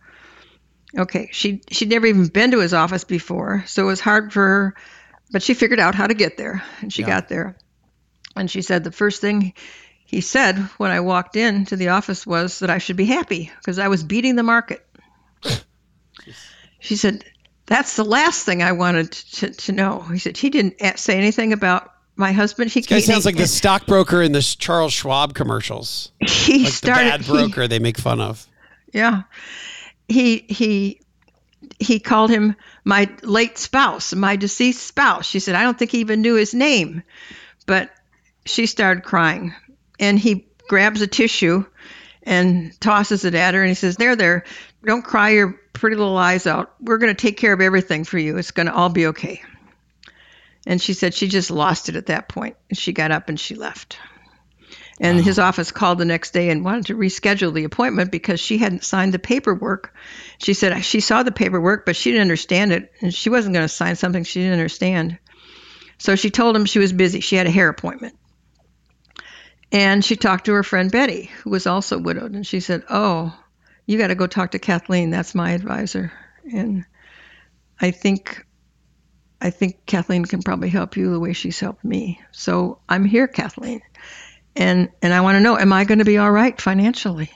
Okay, she she'd never even been to his office before, so it was hard for her, but she figured out how to get there, and she yeah. got there. And she said the first thing he said when I walked in to the office was that I should be happy because I was beating the market. she said, "That's the last thing I wanted to, to know." He said he didn't say anything about my husband, he, this sounds like the stockbroker in the Charles Schwab commercials. He like started the bad broker he, they make fun of. Yeah, he he he called him my late spouse, my deceased spouse. She said I don't think he even knew his name, but she started crying, and he grabs a tissue, and tosses it at her. And he says, There, there, don't cry your pretty little eyes out. We're going to take care of everything for you. It's going to all be okay. And she said she just lost it at that point. And she got up and she left. And wow. his office called the next day and wanted to reschedule the appointment because she hadn't signed the paperwork. She said she saw the paperwork, but she didn't understand it. And she wasn't going to sign something she didn't understand. So she told him she was busy. She had a hair appointment. And she talked to her friend Betty, who was also widowed. And she said, Oh, you got to go talk to Kathleen. That's my advisor. And I think I think Kathleen can probably help you the way she's helped me. So I'm here, Kathleen. And and I want to know, am I going to be all right financially?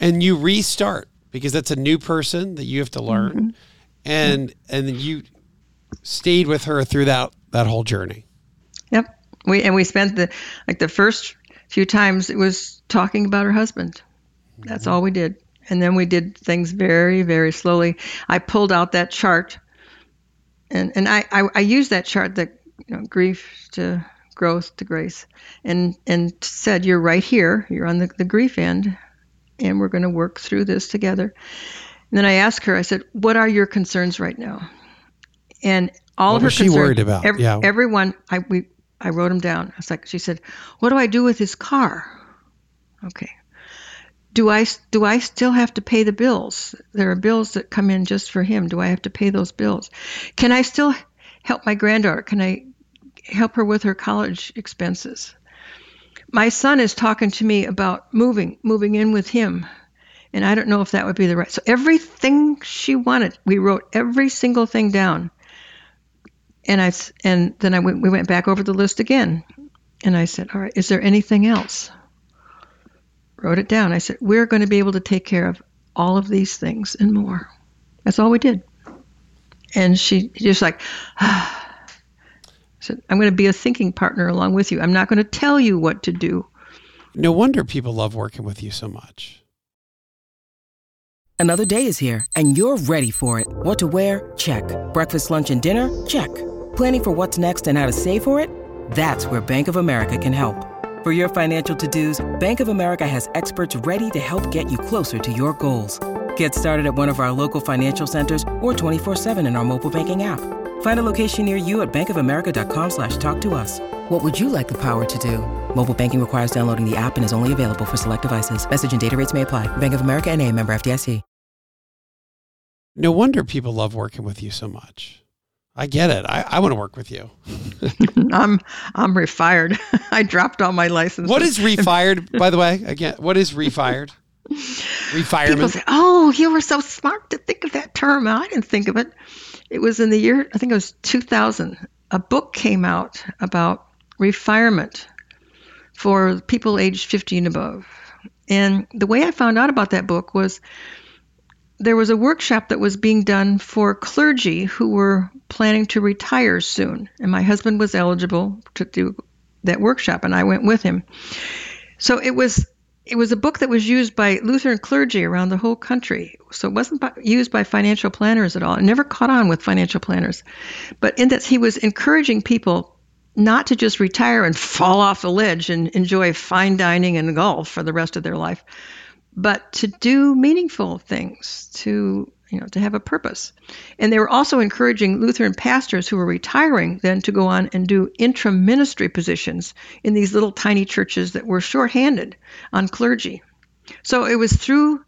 And you restart because that's a new person that you have to learn. Mm-hmm. And and you stayed with her through that that whole journey. Yep. We and we spent the like the first few times it was talking about her husband. That's mm-hmm. all we did. And then we did things very, very slowly. I pulled out that chart and and I, I, I used that chart that you know grief to growth to grace. And and said you're right here. You're on the, the grief end and we're going to work through this together. And then I asked her I said what are your concerns right now? And all what of her was she concerns, worried about? every, yeah. everyone I we I wrote them down. I was like she said what do I do with his car? Okay. Do I do I still have to pay the bills? There are bills that come in just for him. Do I have to pay those bills? Can I still help my granddaughter? Can I help her with her college expenses? My son is talking to me about moving, moving in with him, and I don't know if that would be the right. So everything she wanted, we wrote every single thing down. And I and then I went, we went back over the list again, and I said, "All right, is there anything else?" wrote it down. I said, We're going to be able to take care of all of these things and more. That's all we did. And she just like, ah. Said, I'm going to be a thinking partner along with you. I'm not going to tell you what to do. No wonder people love working with you so much. Another day is here, and you're ready for it. What to wear? Check. Breakfast, lunch, and dinner? Check. Planning for what's next and how to save for it? That's where Bank of America can help. For your financial to-dos, Bank of America has experts ready to help get you closer to your goals. Get started at one of our local financial centers or 24-7 in our mobile banking app. Find a location near you at bankofamerica.com slash talk to us. What would you like the power to do? Mobile banking requires downloading the app and is only available for select devices. Message and data rates may apply. Bank of America and a member FDIC. No wonder people love working with you so much. I get it. I, I want to work with you. I'm I'm refired. I dropped all my licenses. What is refired, by the way? Again, what is refired? Refirement. People say, "Oh, you were so smart to think of that term." I didn't think of it. It was in the year I think it was 2000. A book came out about refirement for people aged 50 and above. And the way I found out about that book was there was a workshop that was being done for clergy who were planning to retire soon. And my husband was eligible to do that workshop, and I went with him. So it was it was a book that was used by Lutheran clergy around the whole country. So it wasn't by, used by financial planners at all. It never caught on with financial planners. But in that he was encouraging people not to just retire and fall off a ledge and enjoy fine dining and golf for the rest of their life, but to do meaningful things, to you know, to have a purpose. And they were also encouraging Lutheran pastors who were retiring then to go on and do interim ministry positions in these little tiny churches that were shorthanded on clergy. So it was through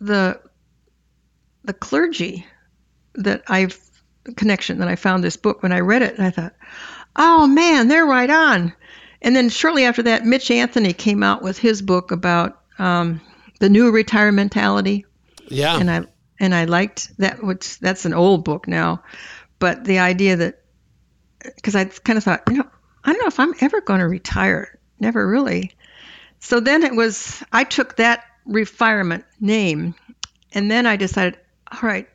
the the clergy that I've connection that I found this book when I read it and I thought, oh man, they're right on. And then shortly after that, Mitch Anthony came out with his book about um, the new Retirementality. Yeah. And I and I liked that which that's an old book now, but the idea that because I kind of thought, you know, I don't know if I'm ever going to retire. Never really. So then it was I took that refirement name and then I decided, all right,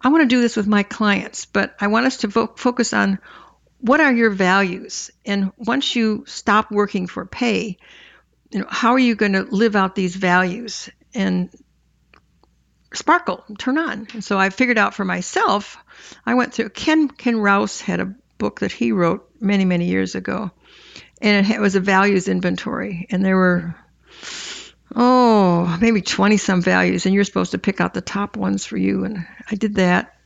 I want to do this with my clients, but I want us to fo- focus on what are your values? And once you stop working for pay, you know, how are you going to live out these values and sparkle, turn on? And so I figured out for myself. I went through Ken Ken Rouse had a book that he wrote many many years ago, and it was a values inventory, and there were oh, maybe 20 some values, and you're supposed to pick out the top ones for you. And I did that,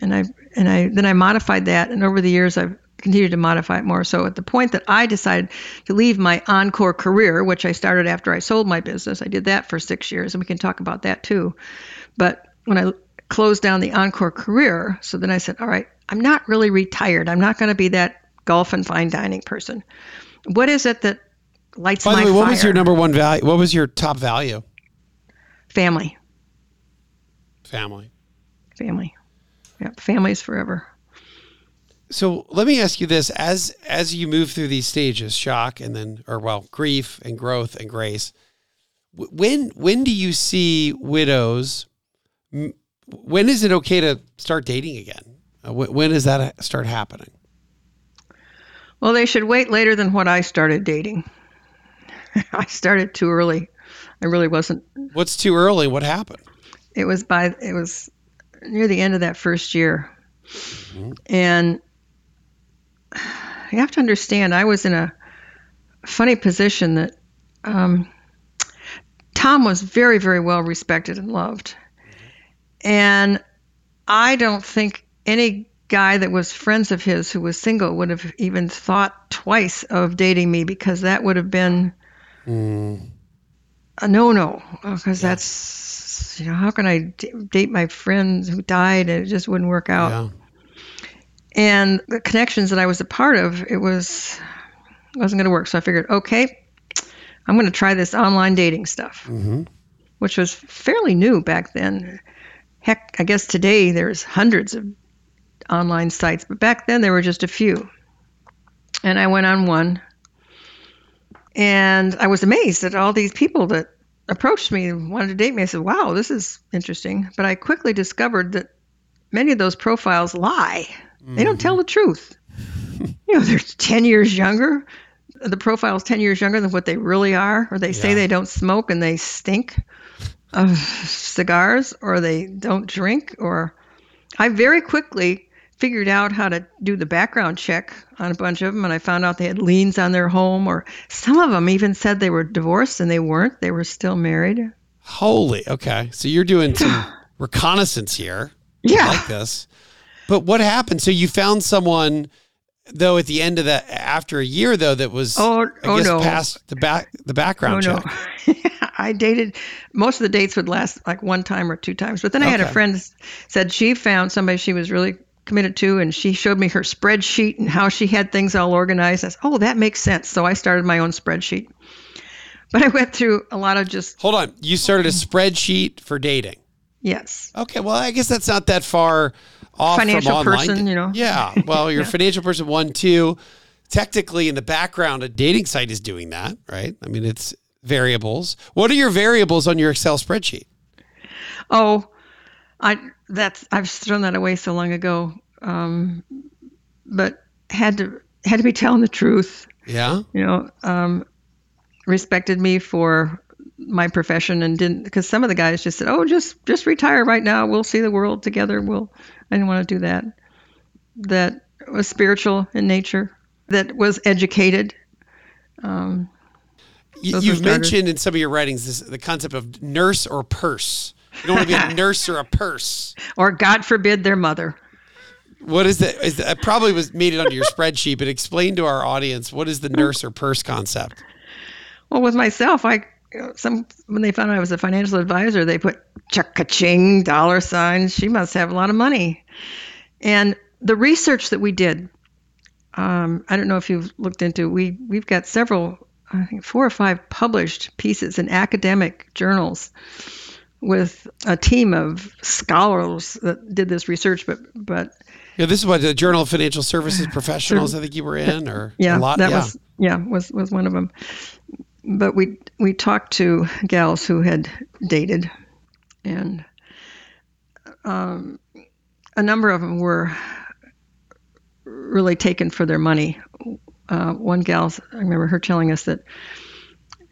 and I and I then I modified that, and over the years I've continued to modify it more. So at the point that I decided to leave my encore career, which I started after I sold my business, I did that for six years, and we can talk about that too. But when I closed down the encore career, so then I said, all right, I'm not really retired. I'm not going to be that golf and fine dining person. What is it that lights By my the way, what fire? was your number one value? What was your top value? family? Family. Family. Yep, families forever. So let me ask you this: as as you move through these stages, shock, and then, or well, grief and growth and grace, when when do you see widows? When is it okay to start dating again? Uh, When does that start happening? Well, they should wait later than what I started dating. I started too early. I really wasn't. What's too early? What happened? It was by it was near the end of that first year, and you have to understand I was in a funny position that um, Tom was very very well respected and loved, and I don't think any guy that was friends of his who was single would have even thought twice of dating me because that would have been a no-no. Because that's you know how can I d- date my friends who died and it just wouldn't work out? Yeah. And the connections that I was a part of it was wasn't going to work so I figured okay I'm going to try this online dating stuff hmm which was fairly new back then heck I guess today there's hundreds of online sites but back then there were just a few and I went on one and I was amazed at all these people that approached me and wanted to date me. I said, wow, this is interesting. But I quickly discovered that many of those profiles lie. They don't tell the truth. you know, they're 10 years younger. The profile is 10 years younger than what they really are, or they say they don't smoke and they stink of cigars, or they don't drink, or I very quickly figured out how to do the background check on a bunch of them and I found out they had liens on their home or some of them even said they were divorced and they weren't they were still married Holy. Okay. So you're doing some reconnaissance here. I yeah like this. But what happened? So you found someone though at the end of that after a year though that was Oh, I oh, guess no. past the back the oh background no check. I dated most of the dates would last like one time or two times but then I had a friend said she found somebody she was really committed to and she showed me her spreadsheet and how she had things all organized I said oh that makes sense so I started my own spreadsheet but I went through a lot of just Hold on. You started a spreadsheet for dating. yes Okay, well, I guess that's not that far off Financial person, you know. Yeah. Well, you're a financial person one, two. Technically in the background, a dating site is doing that, right? I mean, it's variables. What are your variables on your Excel spreadsheet? Oh, I that's I've thrown that away so long ago. Um, but had to had to be telling the truth. Yeah. You know, um, respected me for my profession and didn't because some of the guys just said, "Oh, just just retire right now. We'll see the world together." We'll. I didn't want to do that. That was spiritual in nature. That was educated. Um, you, you've mentioned in some of your writings this, the concept of nurse or purse. You don't want to be a nurse or a purse. or God forbid their mother. What is that? Is that probably was made it onto your spreadsheet, but explain to our audience what is the nurse or purse concept? Well, with myself, I you know, some when they found out I was a financial advisor, they put cha-ching dollar signs. She must have a lot of money. And the research that we did, um, I don't know if you've looked into. We we've got several, I think four or five published pieces in academic journals with a team of scholars that did this research. But but Yeah, this is what the Journal of Financial Services Professionals. I think you were in, or yeah, a lot. that yeah. was yeah was was one of them. But we we talked to gals who had dated, and um, a number of them were really taken for their money. Uh, one gal, I remember her telling us that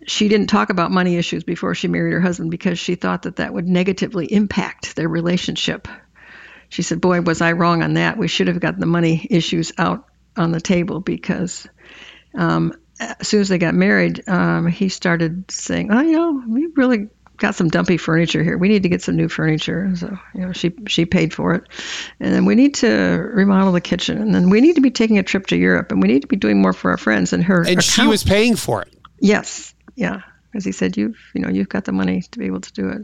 she didn't talk about money issues before she married her husband because she thought that that would negatively impact their relationship. She said, "Boy, was I wrong on that. We should have got the money issues out on the table because um, as soon as they got married, um, he started saying, "Oh, you know, we really got some dumpy furniture here. We need to get some new furniture." So, you know, she she paid for it, and then we need to remodel the kitchen, and then we need to be taking a trip to Europe, and we need to be doing more for our friends. And her And account- she was paying for it. Yes, yeah, because he said you've you know you've got the money to be able to do it.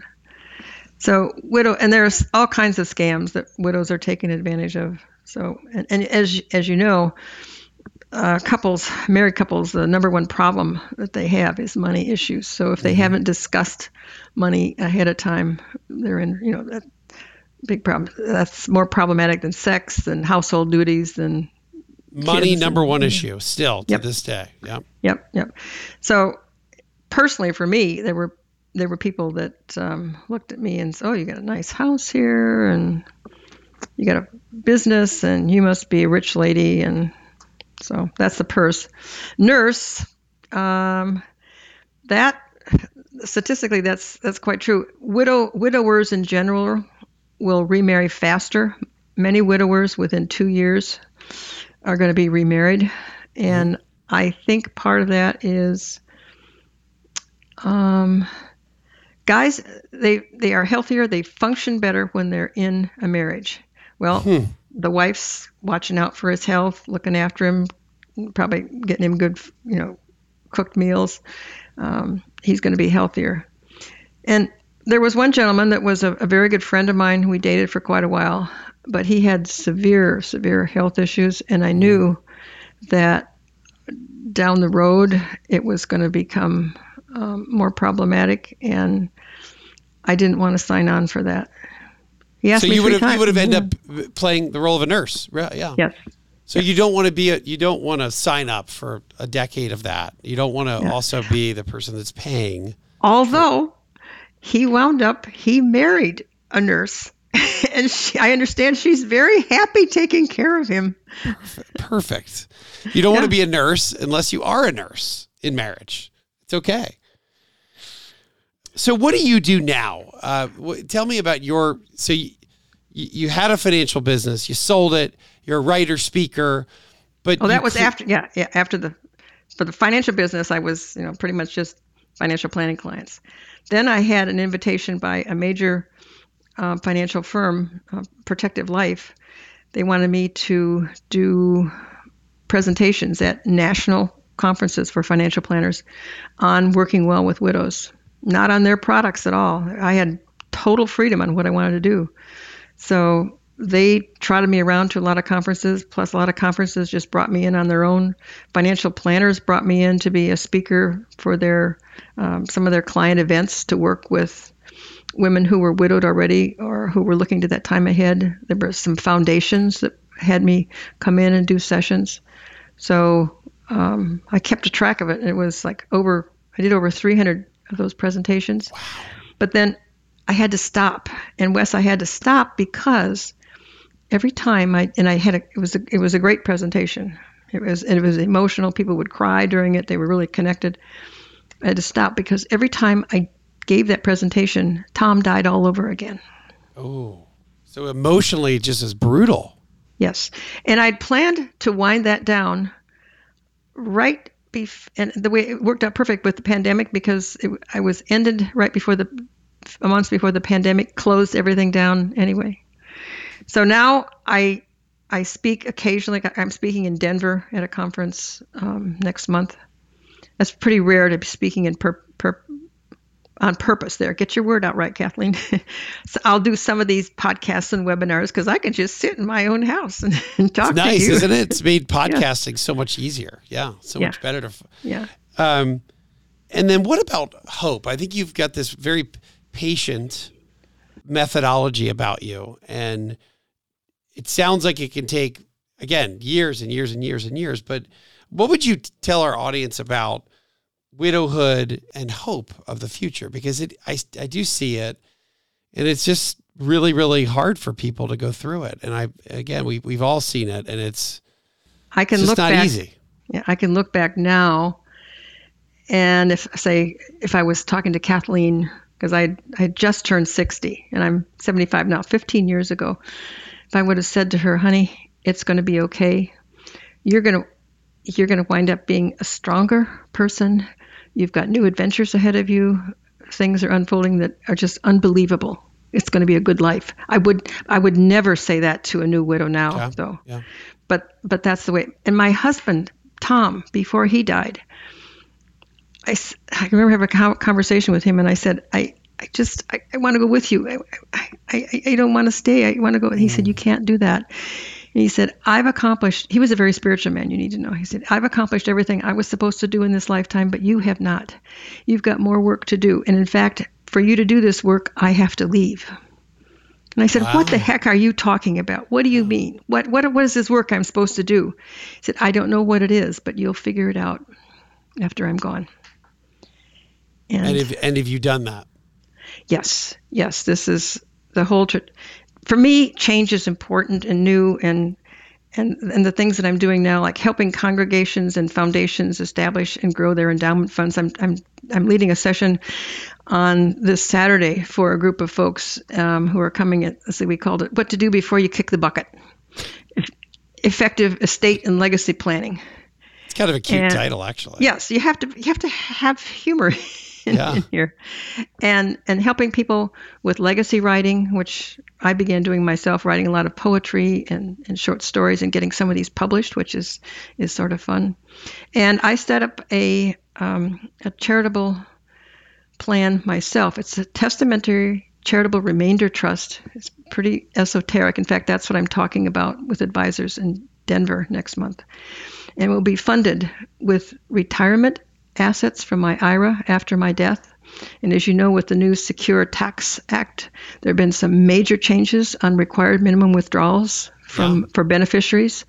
So widow, and there's all kinds of scams that widows are taking advantage of. So and, and as as you know, uh, couples, married couples, the number one problem that they have is money issues. So if they haven't discussed money ahead of time, they're in you know that big problem. That's more problematic than sex, than household duties, than Money, number and- one issue, still to Yep. this day. Yep. Yep, yep. So personally, for me, there were there were people that um, looked at me and said, "Oh, you got a nice house here, and you got a business, and you must be a rich lady." And so that's the purse. Nurse, um, that statistically, that's that's quite true. Widow widowers in general will remarry faster. Many widowers within two years are going to be remarried, and I think part of that is um, guys they they are healthier, they function better when they're in a marriage. Well, the wife's watching out for his health, looking after him, probably getting him good, you know, cooked meals. Um, he's going to be healthier. And there was one gentleman that was a, a very good friend of mine. Who we dated for quite a while, but he had severe, severe health issues, and I knew that down the road it was going to become um, more problematic, and I didn't want to sign on for that. So you would have you would have ended up playing the role of a nurse. Yeah. Yes. So you don't want to be a, you don't want to sign up for a decade of that. You don't want to Yeah. also be the person that's paying. Although he wound up, he married a nurse, and she, I understand she's very happy taking care of him. Perfect. You don't want to be a nurse unless you are a nurse in marriage. It's okay. So what do you do now? Uh, tell me about your. So you, you had a financial business. You sold it. You're a writer, speaker. But Oh, that was cl- after, yeah, yeah, after the, for the financial business, I was, you know, pretty much just financial planning clients. Then I had an invitation by a major uh, financial firm, uh, Protective Life. They wanted me to do presentations at national conferences for financial planners on working well with widows, not on their products at all. I had total freedom on what I wanted to do. So they trotted me around to a lot of conferences, plus a lot of conferences just brought me in on their own. Financial planners brought me in to be a speaker for their um, some of their client events to work with women who were widowed already or who were looking to that time ahead. There were some foundations that had me come in and do sessions. So um, I kept a track of it. It was like over, I did over 300 of those presentations. But then I had to stop. And Wes, I had to stop because every time I, and I had a, it was a, it was a great presentation. It was, it was emotional. People would cry during it. They were really connected. I had to stop because every time I gave that presentation, Tom died all over again. Oh, so emotionally, just as brutal. Yes. And I'd planned to wind that down right bef- and the way it worked out perfect with the pandemic because it, I was ended right before the a month before the pandemic closed everything down anyway. So now I I speak occasionally. I'm speaking in Denver at a conference um, next month. That's pretty rare to be speaking in per, per, on purpose there. Get your word out right, Kathleen. so I'll do some of these podcasts and webinars because I can just sit in my own house and, and talk It's to nice, you. isn't it? It's made podcasting so much easier. Yeah, so Yeah. much better to. Yeah. Um, and then what about hope? I think you've got this very patient methodology about you, and it sounds like it can take again years and years and years and years. But what would you tell our audience about widowhood and hope of the future? Because it, I, I do see it, and it's just really, really hard for people to go through it. And I, again, we we've all seen it, and it's I can it's look not back. easy. Yeah, I can look back now, and if say if I was talking to Kathleen because I I had just turned 60 and I'm 75 now, 15 years ago, if I would have said to her, "Honey, it's going to be okay. You're going to you're going to wind up being a stronger person. You've got new adventures ahead of you. Things are unfolding that are just unbelievable. It's going to be a good life. I would I would never say that to a new widow now, Yeah, though. yeah. But but that's the way. And my husband Tom, before he died, I, I remember having a conversation with him, and I said, I, I just, I, I want to go with you. I, I, I, I don't want to stay. I want to go. And he said, mm. You can't do that. And he said, I've accomplished, he was a very spiritual man, you need to know. He said, I've accomplished everything I was supposed to do in this lifetime, but you have not. You've got more work to do. And in fact, for you to do this work, I have to leave. And I said, What the heck are you talking about? What do you mean? What, what, what is this work I'm supposed to do? He said, I don't know what it is, but you'll figure it out after I'm gone. And, And if and have you done that? yes, yes, this is the whole. Tr- for me, change is important and new, and and and the things that I'm doing now, like helping congregations and foundations establish and grow their endowment funds. I'm I'm I'm leading a session on this Saturday for a group of folks um, who are coming at. Let's see, we called it "What to Do Before You Kick the Bucket." Effective estate and legacy planning. It's kind of a cute And- title, actually. Yes, you have to you have to have humor in, Yeah. in here, and and helping people with legacy writing, which I began doing myself, writing a lot of poetry and, and short stories, and getting some of these published, which is is sort of fun. And I set up a um, a charitable plan myself. It's a testamentary charitable remainder trust. It's pretty esoteric. In fact, that's what I'm talking about with advisors in Denver next month and will be funded with retirement assets from my IRA after my death. And as you know, with the new Secure Tax Act, there have been some major changes on required minimum withdrawals from for beneficiaries.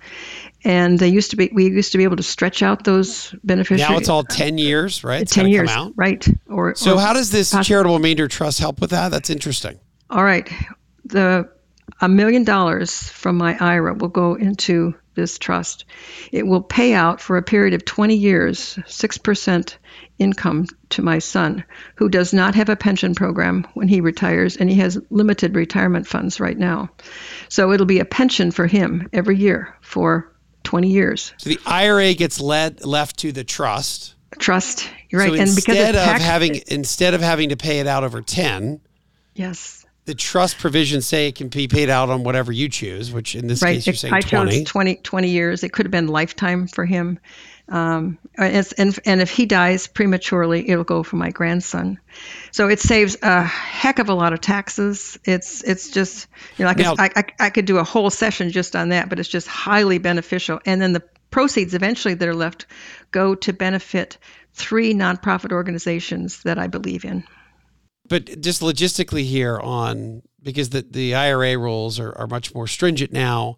And they used to be we used to be able to stretch out those beneficiaries. Now it's all ten years, right? It's ten years, right? Or So or how does this poss- charitable remainder trust help with that? That's interesting. All right. The a million dollars from my IRA will go into this trust. It will pay out for a period of 20 years, 6% income to my son, who does not have a pension program when he retires, and he has limited retirement funds right now. So it'll be a pension for him every year for 20 years. So the IRA gets led left to the trust. Trust, right. So and instead of of tax, having instead of having to pay it out over ten, yes, the trust provisions say it can be paid out on whatever you choose, which in this right. case you're saying I twenty. chose 20, 20 years. It could have been lifetime for him. Um, and, and, and if he dies prematurely, it'll go for my grandson. So it saves a heck of a lot of taxes. It's it's just you know like Now- I, I I could do a whole session just on that, but it's just highly beneficial. And then the proceeds eventually that are left go to benefit three nonprofit organizations that I believe in. But just logistically here on because the, the IRA rules are, are much more stringent now,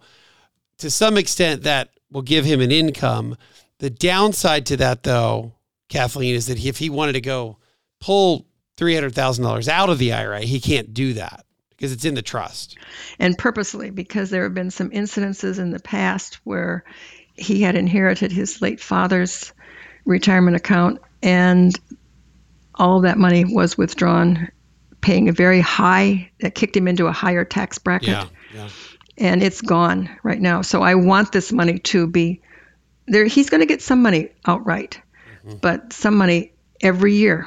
to some extent that will give him an income. The downside to that though, Kathleen, is that if he wanted to go pull three hundred thousand dollars out of the IRA, he can't do that because it's in the trust. and purposely because there have been some incidences in the past where he had inherited his late father's retirement account and all of that money was withdrawn paying a very high that kicked him into a higher tax bracket Yeah. Yeah. and it's gone right now so i want this money to be there he's going to get some money outright but some money every year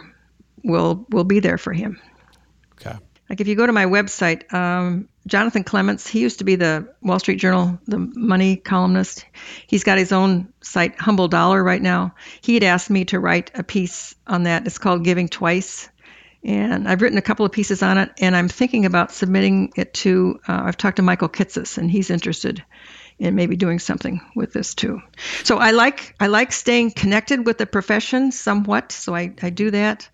will will be there for him Okay. like if you go to my website, um, Jonathan Clements, he used to be the Wall Street Journal, the money columnist. He's got his own site, Humble Dollar, right now. He had asked me to write a piece on that. It's called Giving Twice. And I've written a couple of pieces on it, and I'm thinking about submitting it to. Uh, I've talked to Michael Kitces, and he's interested in maybe doing something with this too. So I like I like staying connected with the profession somewhat. So I, I do that,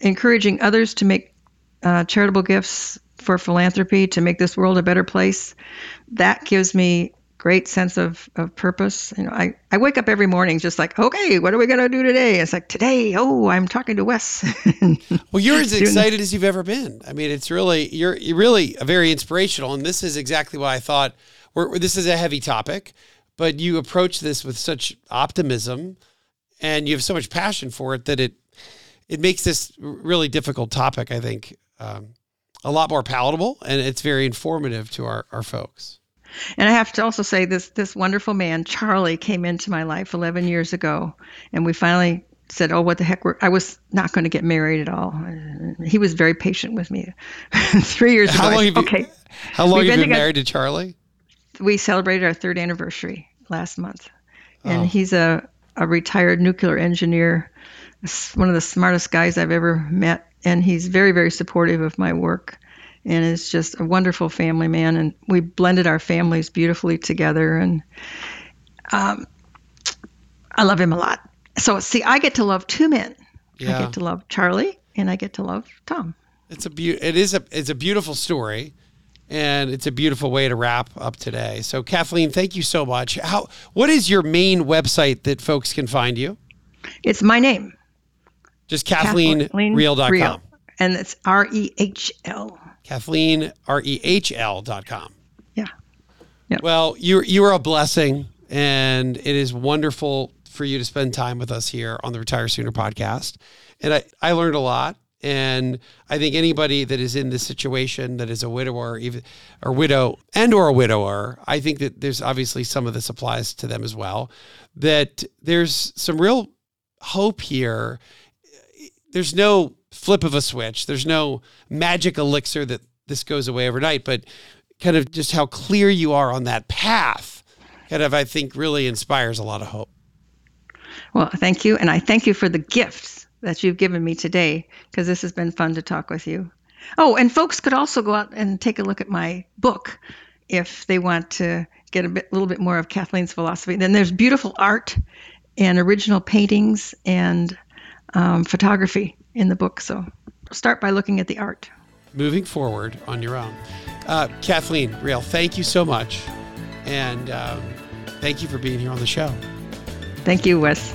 encouraging others to make uh, charitable gifts for philanthropy to make this world a better place. That gives me great sense of, of purpose. You know, I, I wake up every morning just like, okay, what are we gonna do today? It's like today, oh, I'm talking to Wes. Well, you're as excited as you've ever been. I mean, it's really you're you're really very inspirational, and this is exactly why I thought we're, this is a heavy topic, but you approach this with such optimism, and you have so much passion for it that it it makes this really difficult topic, I think, um, a lot more palatable, and it's very informative to our our folks. And I have to also say this this wonderful man, Charlie, came into my life 11 years ago, and we finally said, "Oh, what the heck? We're, I was not going to get married at all." He was very patient with me. Three years How ago, long have said, you, okay, How long We've you been been married to Charlie? we celebrated our third anniversary last month, and Oh. he's a a retired nuclear engineer, one of the smartest guys I've ever met, and he's very very supportive of my work. And is just a wonderful family man, and we blended our families beautifully together. And um, I love him a lot. So see, I get to love two men. Yeah. I get to love Charlie, and I get to love Tom. It's a beau- it is a it's a beautiful story and it's a beautiful way to wrap up today. So Kathleen, thank you so much. How what is your main website that folks can find you? It's my name, Just Kathleen KathleenRehl.com. Rehl. and it's R E H L. Kathleen R E H L dot com. Yeah. Well, you you are a blessing and it is wonderful for you to spend time with us here on the Retire Sooner podcast. And I, I learned a lot. And I think anybody that is in this situation that is a widower, even or widow and or a widower, I think that there's obviously some of this applies to them as well. That there's some real hope here. There's no flip of a switch. There's no magic elixir that this goes away overnight, but kind of just how clear you are on that path, kind of I think really inspires a lot of hope. Well, thank you. And I thank you for the gifts that you've given me today because this has been fun to talk with you. Oh, and folks could also go out and take a look at my book if they want to get a bit, little bit more of Kathleen's philosophy. Then there's beautiful art and original paintings and um, photography in the book. So start by looking at the art. moving forward on your own. Uh, Kathleen, Rehl, thank you so much. And um, thank you for being here on the show. Thank you, Wes.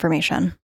information.